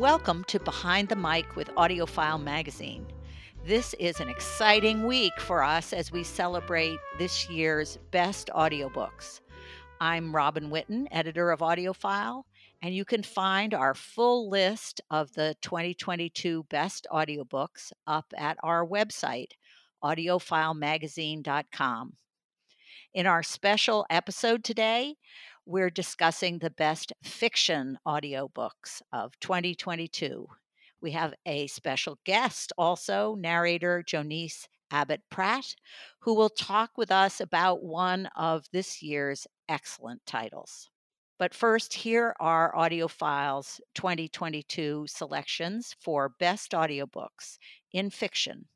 Welcome to Behind the Mic with AudioFile Magazine. This is an exciting week for us as we celebrate this year's best audiobooks. I'm Robin Whitten, editor of AudioFile, and you can find our full list of the 2022 best audiobooks up at our website, audiofilemagazine.com. In our special episode today, we're discussing the best fiction audiobooks of 2022. We have a special guest, also narrator Joniece Abbott Pratt, who will talk with us about one of this year's excellent titles. But first, here are AudioFile's 2022 selections for best audiobooks in fiction.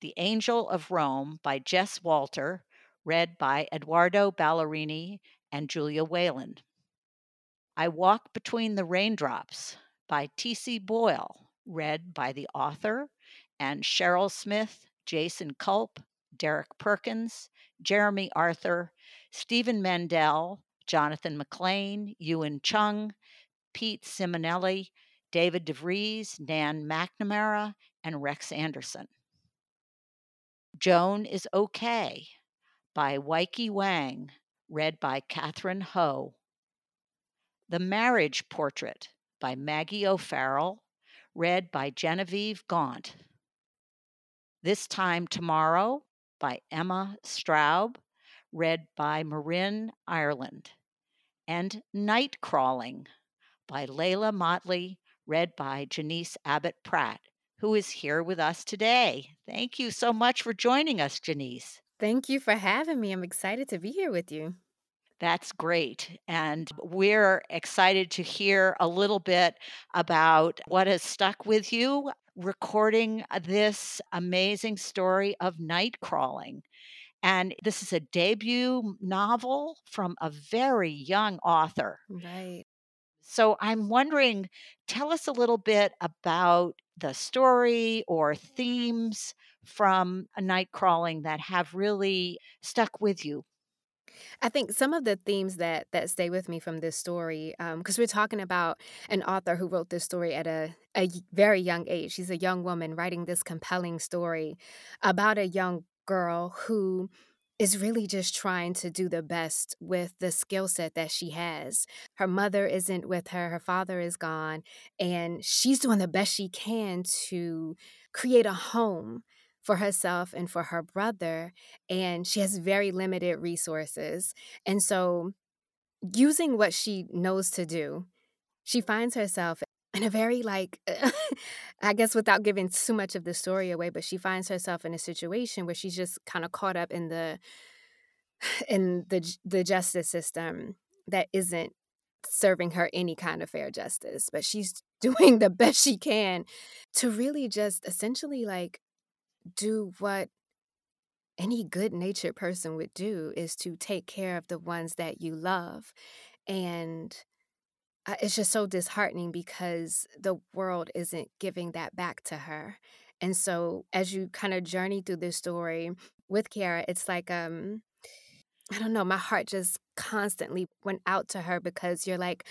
The Angel of Rome by Jess Walter, read by Edoardo Ballerini and Julia Whelan. I Walk Between the Raindrops by T.C. Boyle, read by the author and Cheryl Smith, Jason Culp, Derek Perkins, Jeremy Arthur, Stephen Mendel, Jonathan McLean, Ewan Chung, Pete Simonelli, David DeVries, Nan McNamara, and Rex Anderson. Joan is Okay by Weike Wang, read by Katherine Ho. The Marriage Portrait by Maggie O'Farrell, read by Genevieve Gaunt. This Time Tomorrow by Emma Straub, read by Marin Ireland. And Night Crawling by Leila Mottley, read by Joniece Abbott Pratt, who is here with us today. Thank you so much for joining us, Joniece. Thank you for having me. I'm excited to be here with you. That's great. And we're excited to hear a little bit about what has stuck with you recording uh, this amazing story of night crawling. And this is a debut novel from a very young author. Right. So I'm wondering, tell us a little bit about the story or themes from a night crawling that have really stuck with you? I think some of the themes that that stay with me from this story, um, because we're talking about an author who wrote this story at a, a very young age. She's a young woman writing this compelling story about a young girl who is really just trying to do the best with the skill set that she has. Her mother isn't with her, her father is gone, and she's doing the best she can to create a home for herself and for her brother. And she has very limited resources. And so, using what she knows to do, she finds herself in a very like i guess without giving too much of the story away but she finds herself in a situation where she's just kind of caught up in the in the the justice system that isn't serving her any kind of fair justice but she's doing the best she can to really just essentially like do what any good natured person would do is to take care of the ones that you love. And uh, it's just so disheartening because the world isn't giving that back to her. And so as you kind of journey through this story with Kiara, it's like um I don't know, my heart just constantly went out to her because you're like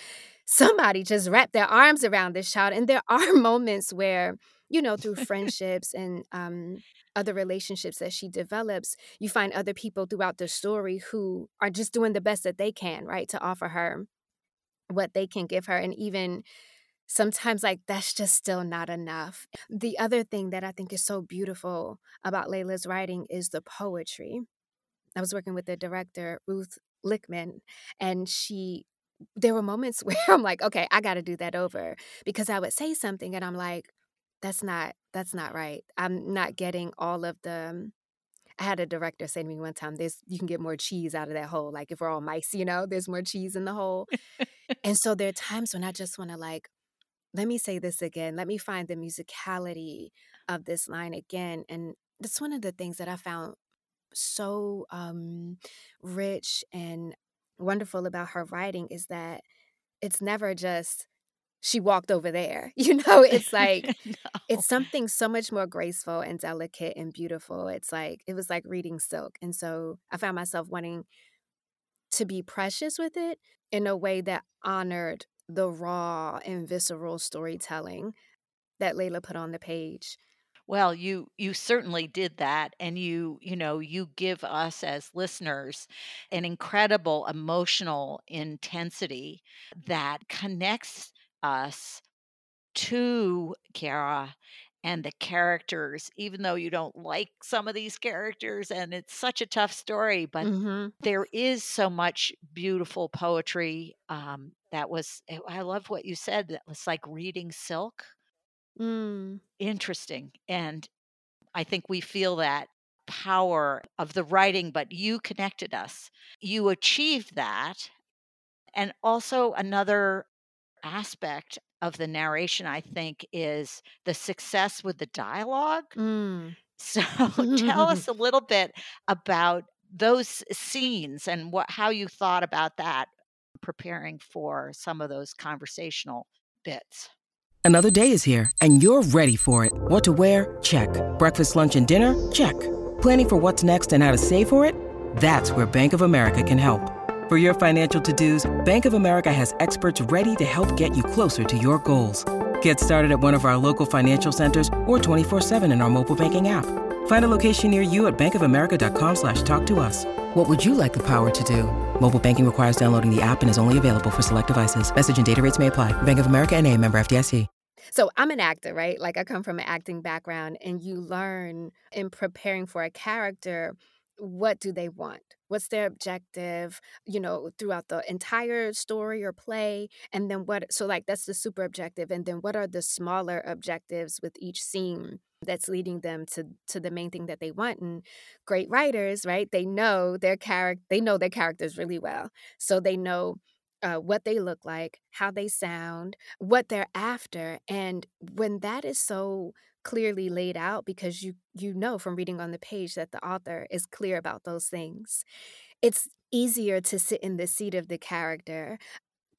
somebody just wrapped their arms around this child and there are moments where you know, through friendships and um, other relationships that she develops, you find other people throughout the story who are just doing the best that they can, right, to offer her what they can give her and even sometimes like that's just still not enough. The other thing that I think is so beautiful about Leila's writing is the poetry. I was working with the director Ruth Lickman, and she there were moments where I'm like, okay, I got to do that over because I would say something and I'm like, that's not that's not right. I'm not getting all of the um, I had a director say to me one time, "There's you can get more cheese out of that hole. Like if we're all mice, you know, there's more cheese in the hole." and so there are times when I just want to like, let me say this again. Let me find the musicality of this line again. And that's one of the things that I found so um, rich and wonderful about her writing is that it's never just she walked over there. You know, it's like no. it's something so much more graceful and delicate and beautiful. It's like it was like reading silk. And so I found myself wanting to be precious with it in a way that honored the raw and visceral storytelling that Leila put on the page. Well, you you certainly did that and you you know you give us as listeners an incredible emotional intensity that connects us to Kiara and the characters, even though you don't like some of these characters and it's such a tough story, but hmm there is so much beautiful poetry. Um, that was, eh, I love what you said. That was like reading silk. Mm. Interesting. And I think we feel that power of the writing, but you connected us. You achieved that. And also, another aspect of the narration, I think, is the success with the dialogue. Mm. So tell us a little bit about those scenes and what how you thought about that preparing for some of those conversational bits. Another day is here and you're ready for it. What to wear? Check. Breakfast, lunch and dinner? Check. Planning for what's next and how to save for it? That's where Bank of America can help. For your financial to-dos, Bank of America has experts ready to help get you closer to your goals. Get started at one of our local financial centers or 24-7 in our mobile banking app. Find a location near you at bankofamerica.com slash talk to us. What would you like the power to do? Mobile banking requires downloading the app and is only available for select devices. Message and data rates may apply. Bank of America and a member FDIC. So I'm an actor, right? Like I come from an acting background and you learn in preparing for a character what do they want what's their objective you know throughout the entire story or play and then what so like that's the super objective and then what are the smaller objectives with each scene that's leading them to to the main thing that they want and great writers right they know their character they know their characters really well so they know uh, what they look like how they sound what they're after and when that is so clearly laid out because you you know from reading on the page that the author is clear about those things. It's easier to sit in the seat of the character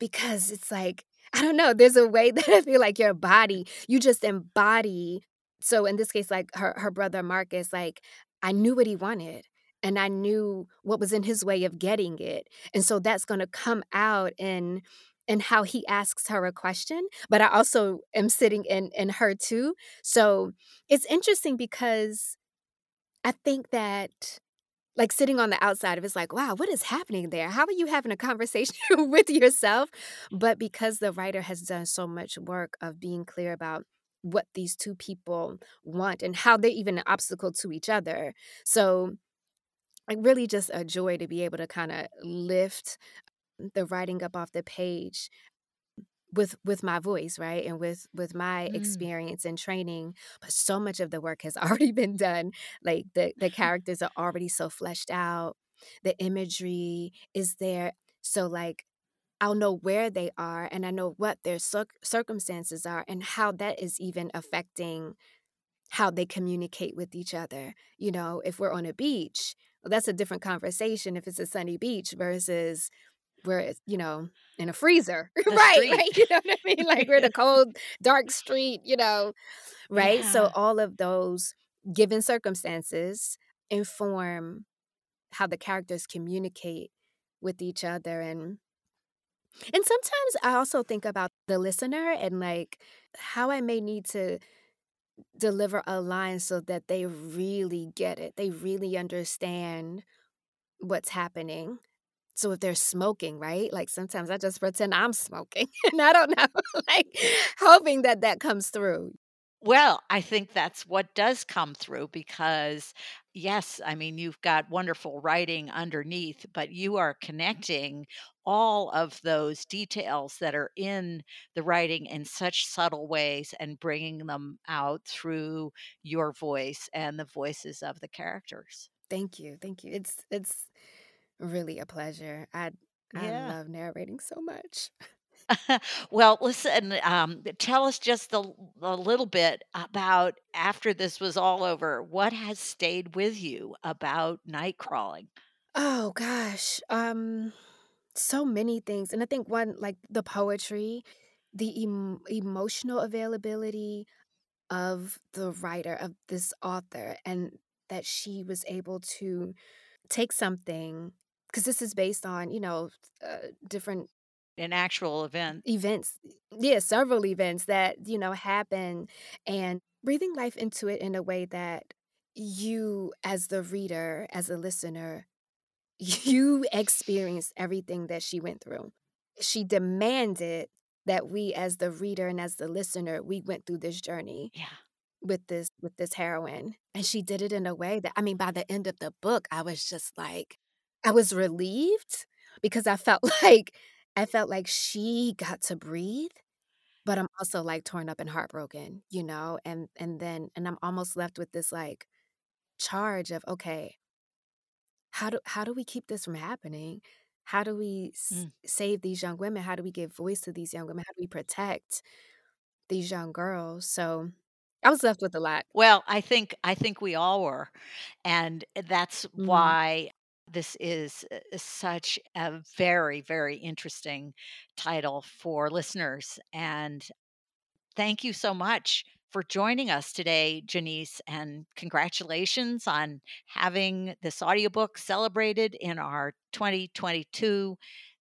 because it's like i don't know there's a way that i feel like your body you just embody so in this case like her her brother marcus like i knew what he wanted and i knew what was in his way of getting it and so that's going to come out in and how he asks her a question, but I also am sitting in in her too. So it's interesting because I think that like sitting on the outside of it's like, wow, what is happening there? How are you having a conversation with yourself? But because the writer has done so much work of being clear about what these two people want and how they're even an obstacle to each other. So like really just a joy to be able to kind of lift the writing up off the page with with my voice right and with with my Mm. experience and training but so much of the work has already been done like the the characters are already so fleshed out the imagery is there so like I'll know where they are and I know what their circ- circumstances are and how that is even affecting how they communicate with each other. You know, if we're on a beach, well, that's a different conversation if it's a sunny beach versus we're, you know, in a freezer. Right, right. You know what I mean? Like we're in a cold, dark street, you know, right? So all of those given circumstances inform how the characters communicate with each other and and sometimes I also think about the listener and like how I may need to deliver a line so that they really get it. They really understand what's happening. So if they're smoking, right? Like sometimes I just pretend I'm smoking and I don't know, like hoping that that comes through. Well, I think that's what does come through because, yes, I mean, you've got wonderful writing underneath, but you are mm-hmm. connecting all of those details that are in the writing in such subtle ways and bringing them out through your voice and the voices of the characters. Thank you. Thank you. It's it's really a pleasure. I I Yeah. love narrating so much. well, listen, um, tell us just a, a little bit about after this was all over, what has stayed with you about night crawling? Oh gosh. Um so many things. And I think one like the poetry, the em- emotional availability of the writer of this author and that she was able to take something because this is based on, you know, uh, different An actual event. events. Yeah, several events that, you know, happen and breathing life into it in a way that you as the reader, as a listener you experienced everything that she went through. She demanded that we as the reader and as the listener, we went through this journey Yeah. with this with this heroine. And she did it in a way that I mean by the end of the book, I was just like I was relieved because I felt like I felt like she got to breathe, but I'm also like torn up and heartbroken, you know? And and then and I'm almost left with this like charge of okay, how do how do we keep this from happening? How do we s- Mm. save these young women? How do we give voice to these young women? How do we protect these young girls? So I was left with a lot. Well, I think I think we all were, and that's Mhm. why this is uh, such a very very interesting title for listeners. And thank you so much for joining us today, Joniece, and congratulations on having this audiobook celebrated in our 2022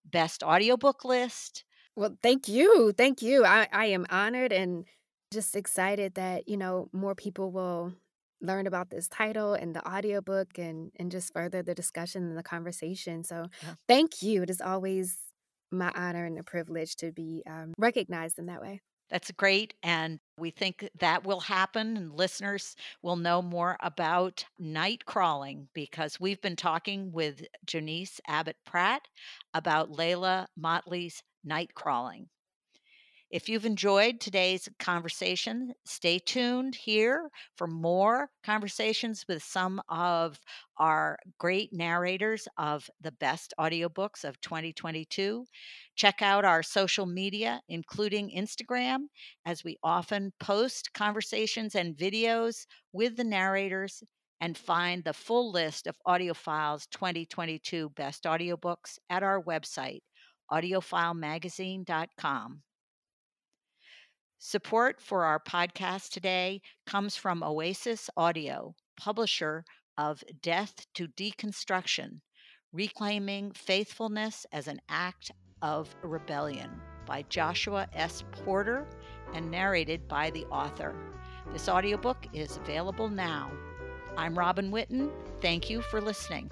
best audiobook list. Well, thank you. Thank you. I, I am honored and just excited that, you know, more people will learn about this title and the audiobook and and just further the discussion and the conversation. So Yeah. thank you. It is always my honor and a privilege to be um, recognized in that way. That's great. And we think that will happen, and listeners will know more about night crawling because we've been talking with Joniece Abbott Pratt about Leila Mottley's night crawling. If you've enjoyed today's conversation, stay tuned here for more conversations with some of our great narrators of the best audiobooks of 2022. Check out our social media, including Instagram, as we often post conversations and videos with the narrators. And find the full list of AudioFile's 2022 best audiobooks at our website, audiofilemagazine.com. Support for our podcast today comes from Oasis Audio, publisher of Death to Deconstruction Reclaiming Faithfulness as an Act of Rebellion by Joshua S. Porter and narrated by the author. This audiobook is available now. I'm Robin Whitten. Thank you for listening.